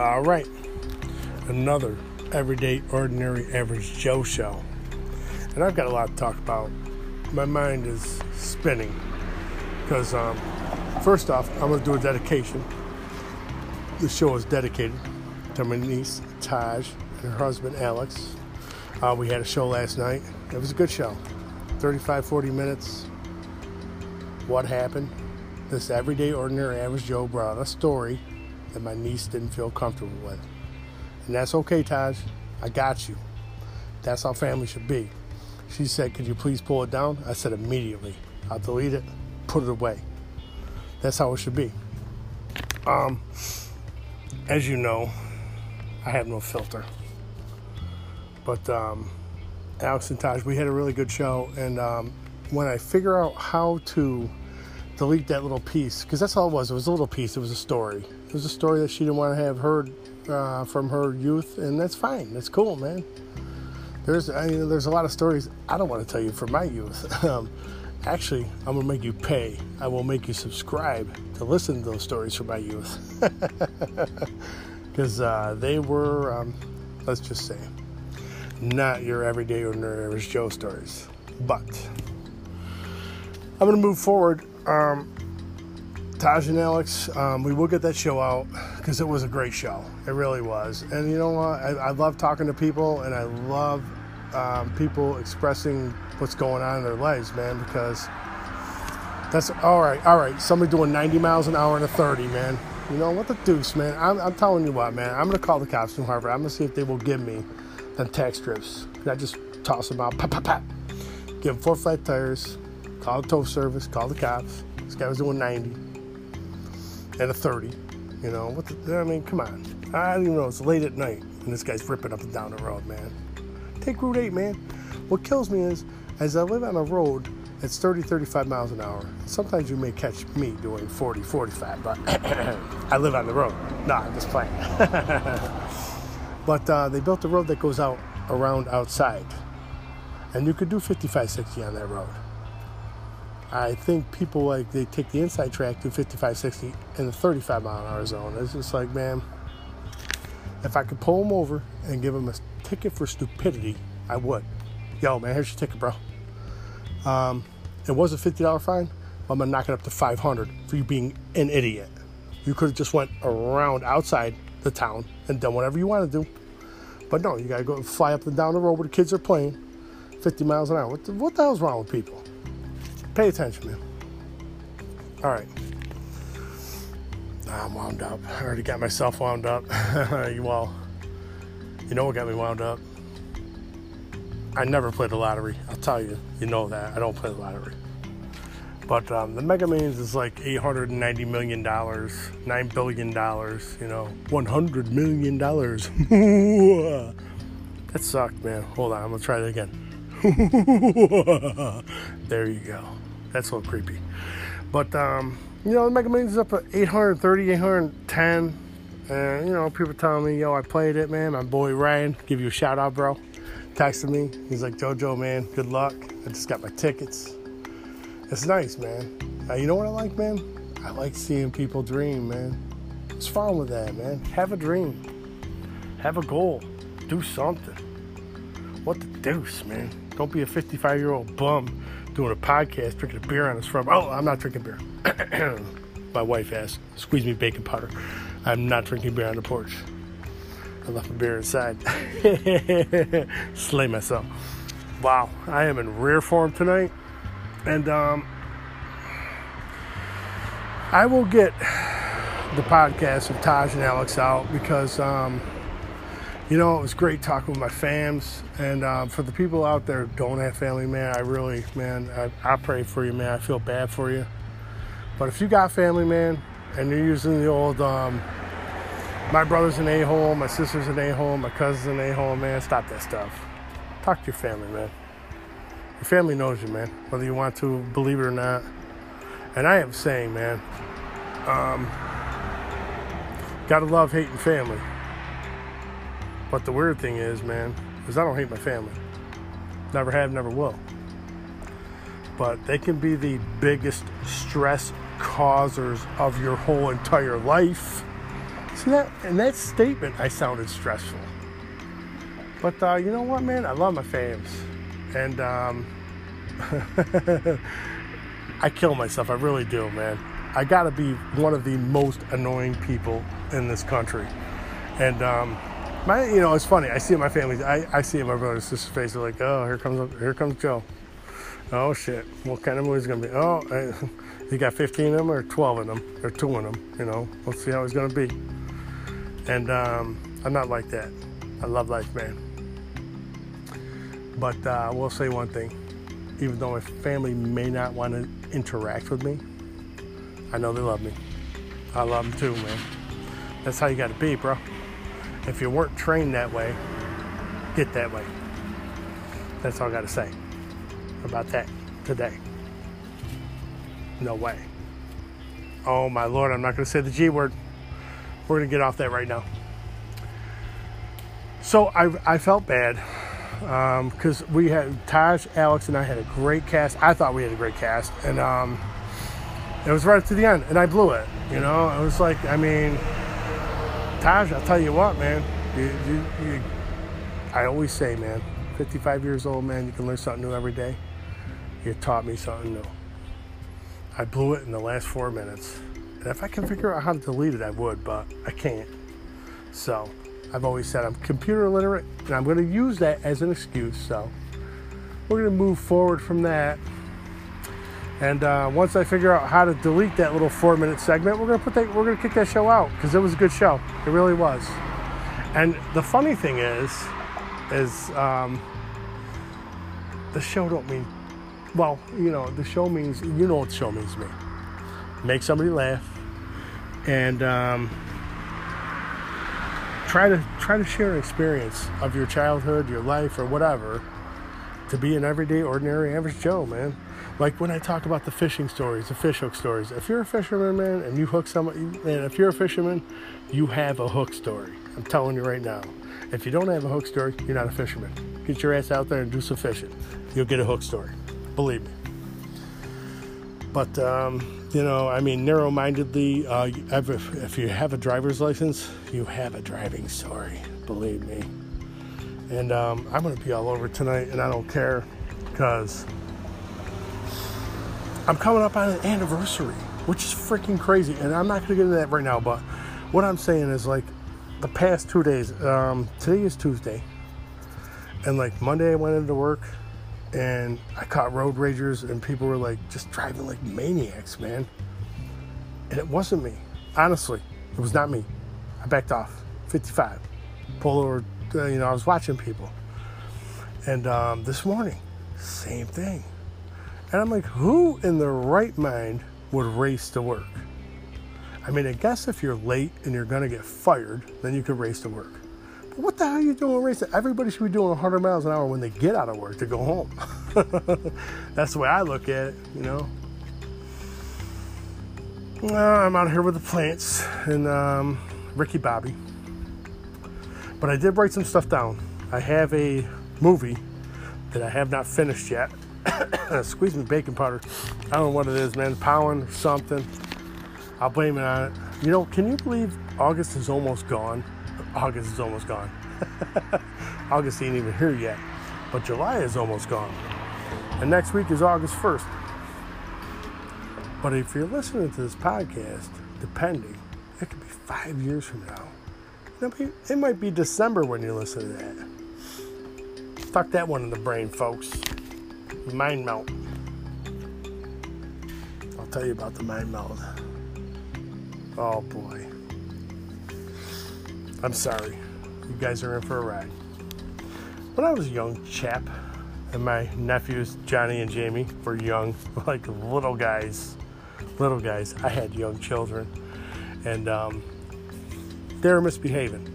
All right. Another everyday, ordinary, average Joe show. And I've got a lot to talk about. My mind is spinning. Because, um, first off, I'm going to do a dedication. The show is dedicated to my niece, Taj, and her husband, Alex. Uh, we had a show last night. It was a good show. 35, 40 minutes. What happened? This everyday, ordinary, average Joe brought a story that my niece didn't feel comfortable with. And that's okay, Taj. I got you. That's how family should be. She said, Could you please pull it down? I said, Immediately. I'll delete it, put it away. That's how it should be. Um, as you know, I have no filter. But um, Alex and Taj, we had a really good show. And um, when I figure out how to delete that little piece, because that's all it was, it was a little piece, it was a story. It was a story that she didn't want to have heard uh, from her youth, and that's fine. That's cool, man. There's I mean, there's a lot of stories I don't want to tell you from my youth. um, actually, I'm gonna make you pay. I will make you subscribe to listen to those stories from my youth, because uh, they were, um, let's just say, not your everyday or average Joe stories. But I'm gonna move forward. Um, Taj and Alex, um, we will get that show out because it was a great show. It really was. And you know what? I, I love talking to people and I love um, people expressing what's going on in their lives, man, because that's all right. All right. Somebody doing 90 miles an hour and a 30, man. You know, what the deuce, man? I'm, I'm telling you what, man. I'm going to call the cops from Harvard. I'm going to see if they will give me the tax strips. I just toss them out. Pop, pop, pop. Give them four flat tires. Call the tow service. Call the cops. This guy was doing 90 and a 30. You know, what the, I mean, come on. I don't even know. It's late at night and this guy's ripping up and down the road, man. Take Route 8, man. What kills me is, as I live on a road, it's 30, 35 miles an hour. Sometimes you may catch me doing 40, 45, but I live on the road. No, I'm just playing. but uh, they built a road that goes out around outside. And you could do 55, 60 on that road. I think people like they take the inside track to 55, 60 in the 35 mile an hour zone. It's just like, man, if I could pull them over and give them a ticket for stupidity, I would. Yo, man, here's your ticket, bro. Um, it was a $50 fine, I'm gonna knock it up to 500 for you being an idiot. You could have just went around outside the town and done whatever you want to do. But no, you gotta go fly up and down the road where the kids are playing, 50 miles an hour. What the, what the hell's wrong with people? Pay attention, man. All right. I'm wound up. I already got myself wound up. you all, you know what got me wound up? I never played the lottery. I'll tell you. You know that. I don't play the lottery. But um, the Mega Millions is like $890 million, $9 billion, you know, $100 million. that sucked, man. Hold on. I'm going to try it again. there you go. That's a little creepy. But, um, you know, the Mega Millions is up at 830, 810. And, you know, people telling me, yo, I played it, man. My boy Ryan, give you a shout out, bro. Texted me. He's like, JoJo, man, good luck. I just got my tickets. It's nice, man. Uh, you know what I like, man? I like seeing people dream, man. It's fun with that, man? Have a dream. Have a goal. Do something. What the deuce, man? Don't be a 55 year old bum doing a podcast, drinking a beer on his front. Oh, I'm not drinking beer. My wife asked, squeeze me baking powder. I'm not drinking beer on the porch. I left my beer inside. Slay myself. Wow, I am in rare form tonight. And um, I will get the podcast of Taj and Alex out because um, you know, it was great talking with my fams. And um, for the people out there who don't have family, man, I really, man, I, I pray for you, man. I feel bad for you. But if you got family, man, and you're using the old, um, my brother's an a hole, my sister's an a hole, my cousin's an a hole, man, stop that stuff. Talk to your family, man. Your family knows you, man, whether you want to believe it or not. And I am saying, man, um, gotta love hating family. But the weird thing is, man, is I don't hate my family. Never have, never will. But they can be the biggest stress causers of your whole entire life. See that? In that statement, I sounded stressful. But uh, you know what, man? I love my fans. And um, I kill myself. I really do, man. I gotta be one of the most annoying people in this country. And um, my, you know, it's funny. I see my family. I, I see my brother and sister's face. They're like, "Oh, here comes, here comes Joe." Oh shit! What kind of movie is gonna be? Oh, I, he got 15 of them, or 12 of them, or two of them. You know, let's see how he's gonna be. And um, I'm not like that. I love life, man. But uh, I will say one thing. Even though my family may not want to interact with me, I know they love me. I love them too, man. That's how you got to be, bro. If you weren't trained that way, get that way. That's all I got to say about that today. No way. Oh my lord, I'm not going to say the G word. We're going to get off that right now. So I, I felt bad because um, we had Taj, Alex, and I had a great cast. I thought we had a great cast, and um, it was right up to the end, and I blew it. You know, it was like, I mean, Taj, I'll tell you what, man. You, you, you, I always say, man, 55 years old, man, you can learn something new every day. You taught me something new. I blew it in the last four minutes. And if I can figure out how to delete it, I would, but I can't. So I've always said I'm computer illiterate, and I'm going to use that as an excuse. So we're going to move forward from that. And uh, once I figure out how to delete that little four-minute segment, we're to put that. We're to kick that show out because it was a good show. It really was. And the funny thing is, is um, the show don't mean. Well, you know, the show means you know what the show means to me. Make somebody laugh, and um, try to try to share an experience of your childhood, your life, or whatever, to be an everyday, ordinary, average Joe, man. Like when I talk about the fishing stories, the fish hook stories. If you're a fisherman, man, and you hook someone, man, if you're a fisherman, you have a hook story. I'm telling you right now. If you don't have a hook story, you're not a fisherman. Get your ass out there and do some fishing. You'll get a hook story. Believe me. But um, you know, I mean, narrow-mindedly, uh, if you have a driver's license, you have a driving story. Believe me. And um, I'm going to be all over tonight, and I don't care because I'm coming up on an anniversary, which is freaking crazy. And I'm not going to get into that right now, but what I'm saying is like the past two days. Um, today is Tuesday, and like Monday I went into work and I caught road ragers, and people were like just driving like maniacs, man. And it wasn't me. Honestly, it was not me. I backed off. 55. Pull over, uh, you know, I was watching people. And um, this morning, same thing. And I'm like, who in their right mind would race to work? I mean, I guess if you're late and you're going to get fired, then you could race to work But what the hell are you doing racing? Everybody should be doing 100 miles an hour when they get out of work to go home. That's the way I look at it, you know. Uh, I'm out here with the plants and um, Ricky Bobby. But I did write some stuff down. I have a movie that I have not finished yet. Squeeze me baking powder. I don't know what it is, man. Pollen or something. I'll blame it on it. You know, can you believe August is almost gone? August is almost gone. August ain't even here yet, but July is almost gone. And next week is August 1st. But if you're listening to this podcast, depending, it could be five years from now. It might be December when you listen to that. Stuck that one in the brain, folks. Mind melt. I'll tell you about the mind melt. Oh boy. I'm sorry. You guys are in for a ride. When I was a young chap, and my nephews Johnny and Jamie were young, like little guys, little guys. I had young children, and um, they were misbehaving.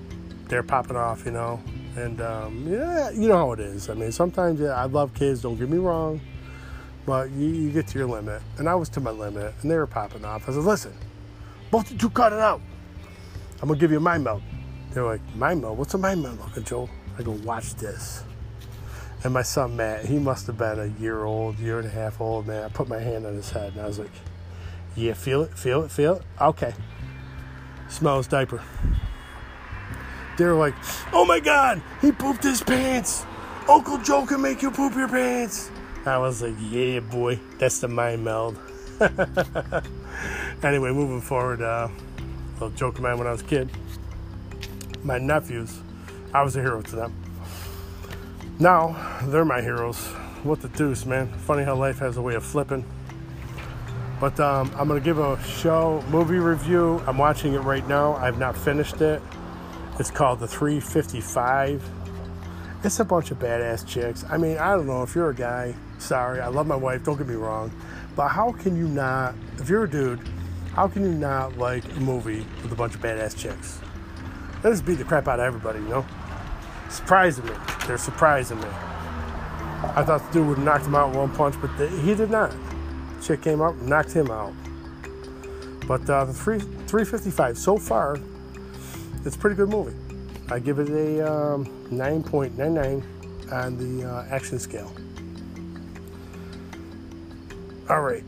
They're popping off, you know, and um, yeah, you know how it is. I mean, sometimes yeah, I love kids. Don't get me wrong, but you, you get to your limit, and I was to my limit, and they were popping off. I said, "Listen, both of you cut it out. I'm gonna give you a mind meld." They're like, mind meld? What's a mind meld, Uncle Joe? I go, watch this. And my son Matt, he must have been a year old, year and a half old, man. I put my hand on his head and I was like, yeah, feel it, feel it, feel it? Okay. smell his diaper. They're like, oh my god, he pooped his pants. Uncle Joe can make you poop your pants. I was like, yeah, boy, that's the mind meld. anyway, moving forward, uh, little joke of mine when I was a kid. My nephews, I was a hero to them. Now, they're my heroes. What the deuce, man. Funny how life has a way of flipping. But um, I'm going to give a show movie review. I'm watching it right now. I've not finished it. It's called The 355. It's a bunch of badass chicks. I mean, I don't know if you're a guy. Sorry, I love my wife. Don't get me wrong. But how can you not, if you're a dude, how can you not like a movie with a bunch of badass chicks? That just beat the crap out of everybody, you know? Surprising me. They're surprising me. I thought the dude would have knocked him out one punch, but the, he did not. Chick came up, knocked him out. But uh, the three, 355 so far, it's a pretty good movie. I give it a um, 9.99 on the uh, action scale. All right,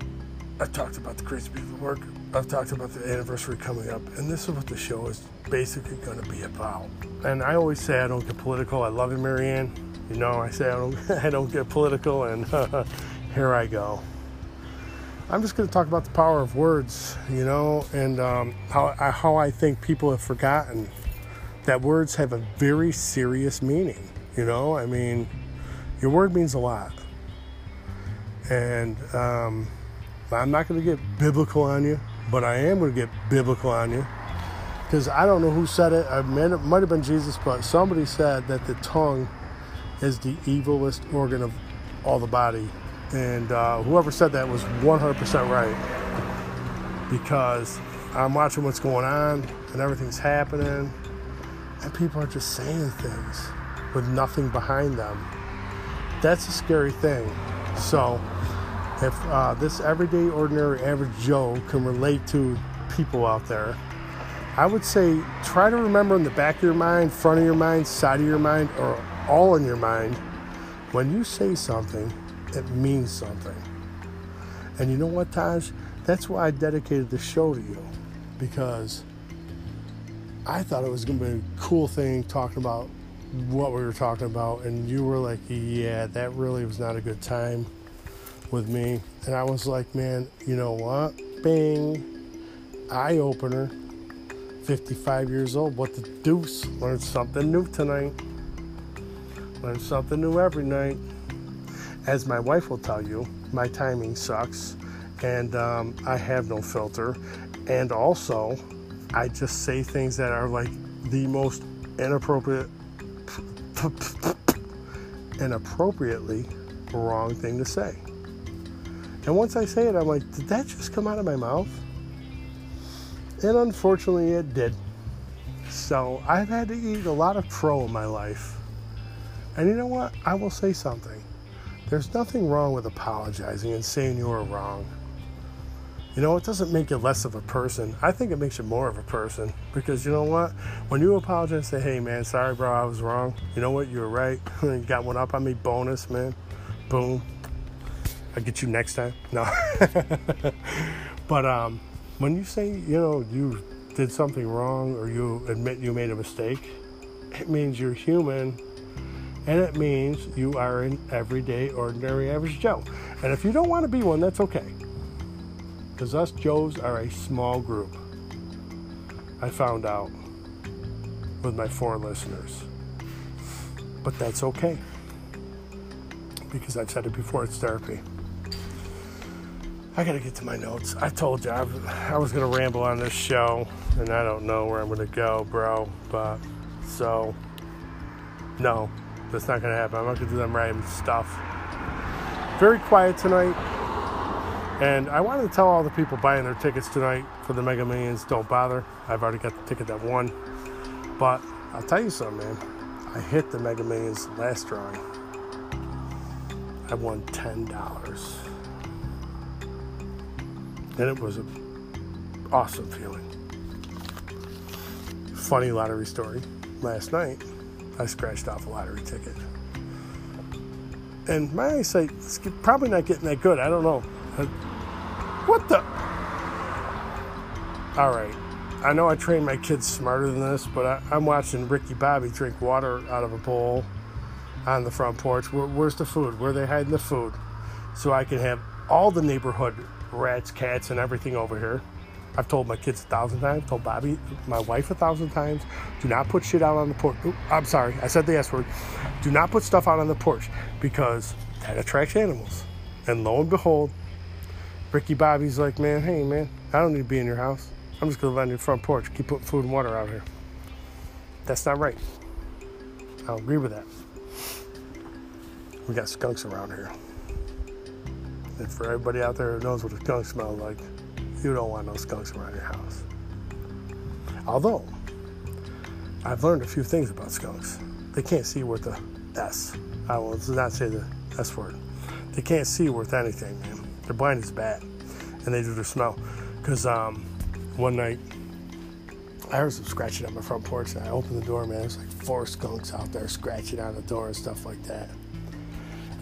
I talked about the crazy people work. I've talked about the anniversary coming up, and this is what the show is basically going to be about. And I always say I don't get political. I love you, Marianne. You know, I say I don't, I don't get political, and here I go. I'm just going to talk about the power of words, you know, and um, how how I think people have forgotten that words have a very serious meaning. You know, I mean, your word means a lot. And um, I'm not going to get biblical on you, but I am going to get biblical on you. Because I don't know who said it. I mean, it might have been Jesus, but somebody said that the tongue is the evilest organ of all the body. And uh, whoever said that was 100% right. Because I'm watching what's going on and everything's happening, and people are just saying things with nothing behind them. That's a scary thing. So, if uh, this everyday, ordinary, average Joe can relate to people out there, I would say try to remember in the back of your mind, front of your mind, side of your mind, or all in your mind, when you say something, it means something. And you know what, Taj? That's why I dedicated the show to you, because I thought it was going to be a cool thing talking about what we were talking about, and you were like, yeah, that really was not a good time with me. And I was like, man, you know what? Bing, eye opener. 55 years old. What the deuce? Learned something new tonight. Learned something new every night. As my wife will tell you, my timing sucks, and um, I have no filter. And also, I just say things that are like the most inappropriate inappropriately wrong thing to say. And once I say it, I'm like, did that just come out of my mouth? And unfortunately, it did. So I've had to eat a lot of crow in my life. And you know what? I will say something. There's nothing wrong with apologizing and saying you were wrong. You know, it doesn't make you less of a person. I think it makes you more of a person. Because you know what? When you apologize and say, hey man, sorry bro, I was wrong. You know what? You were right. you got one up on me. Bonus, man. Boom. I'll get you next time. No. but um, when you say, you know, you did something wrong or you admit you made a mistake, it means you're human and it means you are an everyday, ordinary, average Joe. And if you don't want to be one, that's okay. Because us Joes are a small group. I found out with my four listeners. But that's okay. Because I've said it before, it's therapy. I gotta get to my notes. I told you I, I was gonna ramble on this show, and I don't know where I'm gonna go, bro. But so, no, that's not gonna happen. I'm not gonna do them random stuff. Very quiet tonight. And I wanted to tell all the people buying their tickets tonight for the Mega Millions don't bother. I've already got the ticket that won. But I'll tell you something, man. I hit the Mega Millions last drawing. I won $10. And it was an awesome feeling. Funny lottery story. Last night, I scratched off a lottery ticket. And my eyesight is probably not getting that good. I don't know. Uh, what the? All right. I know I train my kids smarter than this, but I, am watching Ricky Bobby drink water out of a bowl on the front porch. Where, where's the food? Where are they hiding the food? So I can have all the neighborhood rats, cats, and everything over here. I've told my kids a thousand times, told Bobby, my wife a thousand times, do not put shit out on the porch. I'm sorry, I said the S word. Do not put stuff out on the porch because that attracts animals. And lo and behold, Ricky Bobby's like, man, hey, man, I don't need to be in your house. I'm just to live on your front porch. Keep putting food and water out here. That's not right. I don't agree with that. We got skunks around here. And for everybody out there who knows what a skunk smells like, you don't want no skunks around your house. Although, I've learned a few things about skunks. They can't see worth the S. I will not say the S word. They can't see worth anything, man. They're blind as bat, and they do their smell. Because um, one night, I heard some scratching on my front porch, and I opened the door, man. There's like four skunks out there scratching on the door and stuff like that.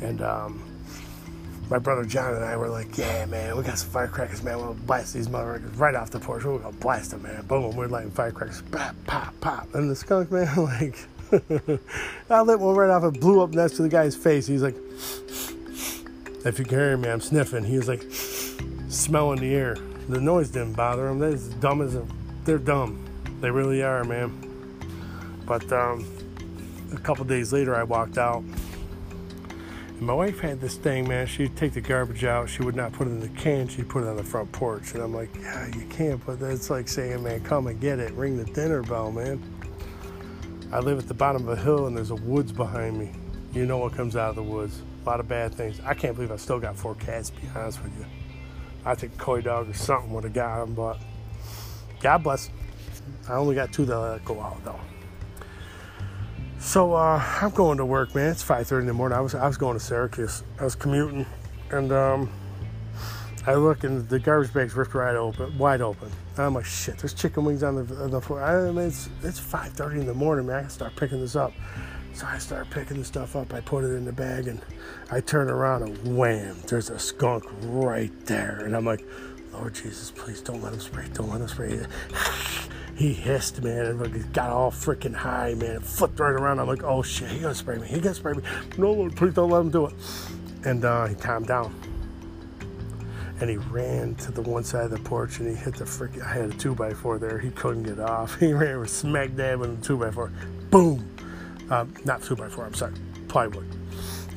And um, my brother John and I were like, yeah, man, we got some firecrackers, man. We'll blast these motherfuckers right off the porch. We're gonna blast them, man. Boom, we're lighting firecrackers, pop, pop, pop. And the skunk, man, like, I lit one right off and blew up next to the guy's face. He's like, if you can hear me, I'm sniffing. He was like, smelling the air. The noise didn't bother him. They're as dumb as a, they're dumb. They really are, man. But um, a couple days later, I walked out my wife had this thing, man. She'd take the garbage out. She would not put it in the can. She'd put it on the front porch. And I'm like, yeah, you can't. But that's like saying, man, come and get it. Ring the dinner bell, man. I live at the bottom of a hill and there's a woods behind me. You know what comes out of the woods. A lot of bad things. I can't believe I still got four cats, to be honest with you. I think coydog or something would have got them, but God bless. I only got two that let go out, though. So uh, I'm going to work, man. It's 5:30 in the morning. I was I was going to Syracuse. I was commuting, and um, I look and the garbage bag's ripped right open, wide open. I'm like, shit. There's chicken wings on the on the floor. I mean, it's it's 5:30 in the morning, man. I can start picking this up. So I start picking the stuff up. I put it in the bag, and I turn around and wham! There's a skunk right there, and I'm like, Lord Jesus, please don't let him spray. Don't let him spray. He hissed, man, and he got all freaking high, man, flipped right around. I'm like, oh shit, he gonna spray me. He gonna spray me. No, please don't let him do it. And uh, he calmed down. And he ran to the one side of the porch and he hit the freaking. I had a two by four there. He couldn't get off. He ran smack dab in the two by four. Boom. Um, not two by four. I'm sorry. Plywood.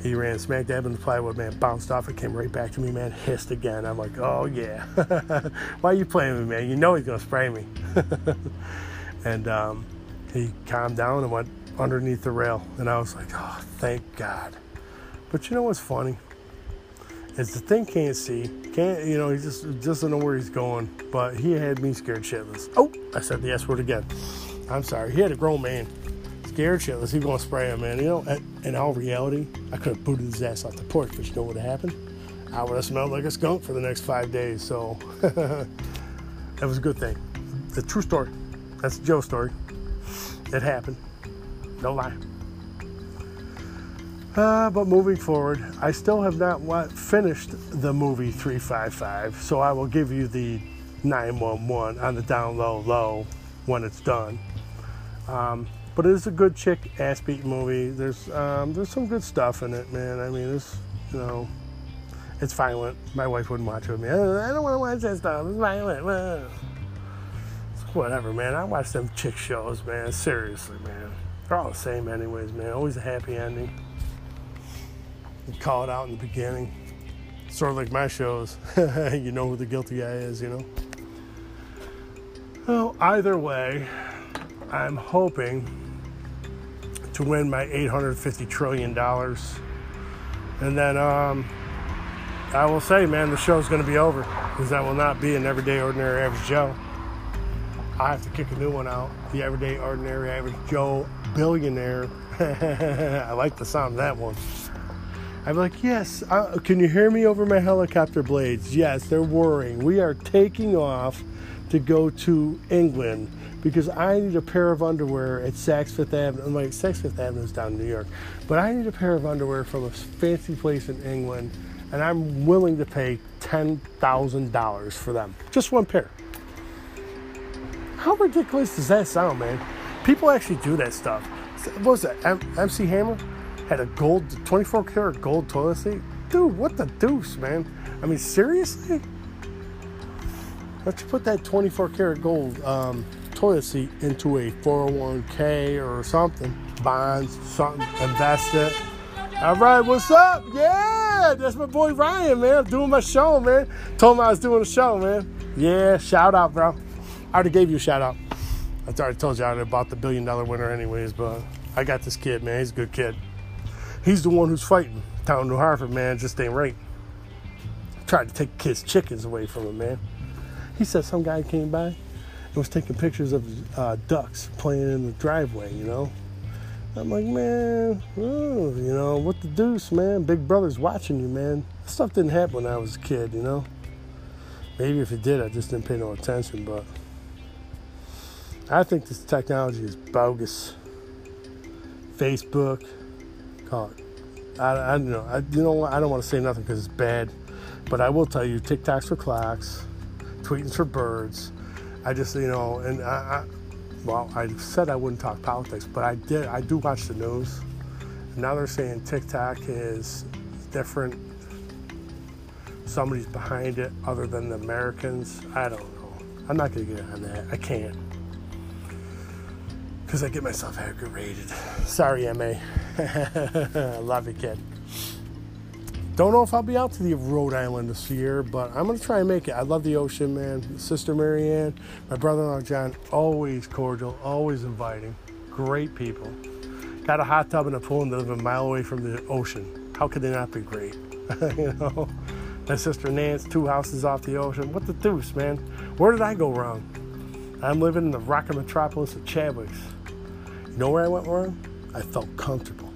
He ran smack dab in the plywood, man, bounced off, it came right back to me, man, hissed again. I'm like, oh yeah. Why are you playing with me, man? You know he's gonna spray me. and um, he calmed down and went underneath the rail. And I was like, oh, thank God. But you know what's funny? Is the thing can't see, can't you know? He just doesn't know where he's going. But he had me scared shitless. Oh, I said the S word again. I'm sorry. He had a grown man scared shitless. He gonna spray him, man. You know, in all reality, I could have booted his ass off the porch, but you know what happened? I would have smelled like a skunk for the next five days. So that was a good thing. The true story. That's Joe's story. It happened. No lie. Uh, but moving forward, I still have not finished the movie 355, so I will give you the 911 on the down low low when it's done. Um, but it is a good chick ass beat movie. There's um, there's some good stuff in it, man. I mean, it's you know, it's violent. My wife wouldn't watch it with me. I don't want to watch that stuff. It's violent. It's whatever, man. I watch them chick shows, man. Seriously, man. They're all the same, anyways, man. Always a happy ending. You call it out in the beginning. Sort of like my shows. you know who the guilty guy is, you know. Well, either way, I'm hoping to win my 850 trillion dollars, and then um, I will say, man, the show's going to be over because that will not be an everyday, ordinary, average Joe. I have to kick a new one out. The everyday, ordinary, average Joe billionaire. I like the sound of that one. I'm like, yes. Uh, can you hear me over my helicopter blades? Yes, they're whirring. We are taking off to go to England because I need a pair of underwear at Saks Fifth Avenue. I'm like, Saks Fifth Avenue is down in New York, but I need a pair of underwear from a fancy place in England, and I'm willing to pay $10,000 for them. Just one pair. How ridiculous does that sound, man? People actually do that stuff. What was that? M- MC Hammer had a gold, 24 karat gold toilet seat. Dude, what the deuce, man? I mean, seriously? Let's put that 24 karat gold um, toilet seat into a 401k or something, bonds, something, invest it. All right, what's up? Yeah, that's my boy Ryan, man. Doing my show, man. Told him I was doing a show, man. Yeah, shout out, bro. I already gave you a shout out. I already told you I about the billion dollar winner, anyways, but I got this kid, man. He's a good kid. He's the one who's fighting. Town New Hartford, man, just ain't right. Tried to take kids' chickens away from him, man. He said some guy came by and was taking pictures of uh, ducks playing in the driveway, you know. I'm like, man, oh, you know, what the deuce, man? Big brother's watching you, man. Stuff didn't happen when I was a kid, you know. Maybe if it did, I just didn't pay no attention, but I think this technology is bogus. Facebook, call it. I, I don't know. I, you know what? I don't want to say nothing because it's bad, but I will tell you, TikToks for clocks, tweetings for birds. I just, you know, and I, I well, I said I wouldn't talk politics, but I did. I do watch the news. Now they're saying TikTok is different. Somebody's behind it other than the Americans. I don't know. I'm not going to get on that. I can't. Because I get myself aggravated. Sorry, MA. I love you, kid. Don't know if I'll be out to the Rhode Island this year, but I'm gonna try and make it. I love the ocean, man. Sister Marianne, my brother-in-law John, always cordial, always inviting. Great people. Got a hot tub and a pool and they live a mile away from the ocean. How could they not be great? you know. My sister Nance, two houses off the ocean. What the deuce, man? Where did I go wrong? I'm living in the rocket metropolis of Chadwicks. You know where I went wrong? I felt comfortable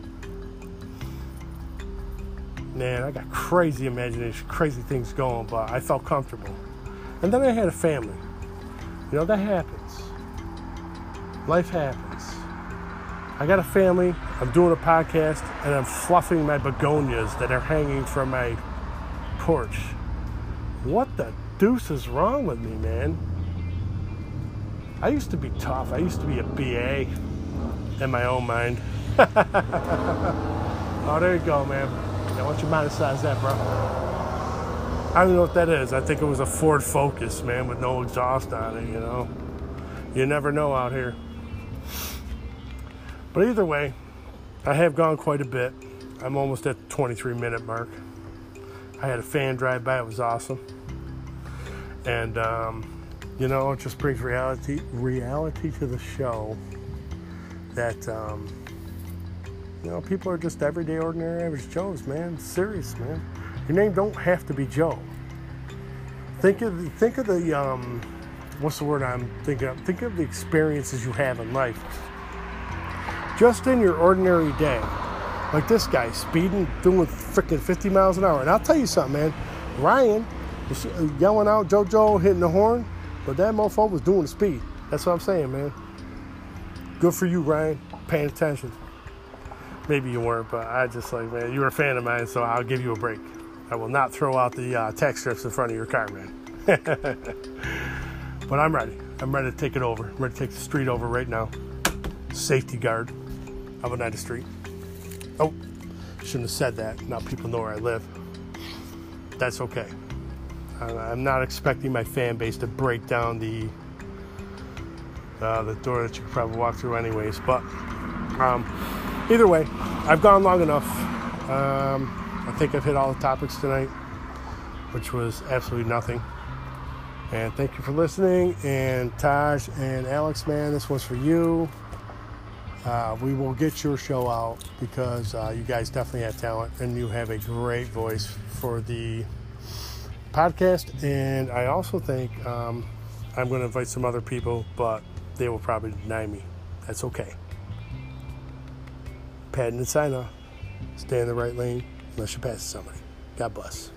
man, I got crazy imagination, crazy things going, but I felt comfortable. And then I had a family. You know, that happens. Life happens. I got a family, I'm doing a podcast, and I'm fluffing my begonias that are hanging from my porch. What the deuce is wrong with me, man? I used to be tough. I used to be a BA in my own mind. oh, there you go, man. Why don't you monetize that, bro? I don't know what that is. I think it was a Ford Focus, man, with no exhaust on it, you know. You never know out here. But either way, I have gone quite a bit. I'm almost at the 23 minute mark. I had a fan drive by, it was awesome. And, um, you know, it just brings reality reality to the show that um, you know, people are just everyday, ordinary, average Joes, man. Serious, man. Your name don't have to be Joe. Think of the, think of the um, what's the word I'm thinking of? Think of the experiences you have in life. Just in your ordinary day, like this guy speeding, doing freaking 50 miles an hour. And I'll tell you something, man. Ryan was yelling out JoJo, hitting the horn, but that mofo was doing the speed. That's what I'm saying, man. Good for you, Ryan. Paying attention. Maybe you weren't, but I just like, man, you were a fan of mine, so I'll give you a break. I will not throw out the uh, tax strips in front of your car, man. but I'm ready. I'm ready to take it over. I'm ready to take the street over right now. Safety guard of Oneida Street. Oh, shouldn't have said that. Now people know where I live. That's okay. I'm not expecting my fan base to break down the uh, the door that you could probably walk through anyways. But um, either way, I've gone long enough. Um, I think I've hit all the topics tonight, which was absolutely nothing. And thank you for listening. And Taj and Alex, man, this one's for you. Uh, we will get your show out because uh, you guys definitely have talent and you have a great voice for the podcast. And I also think um, I'm going to invite some other people, but they will probably deny me. That's okay. Patent and sign off. Stay in the right lane unless you pass somebody. God bless.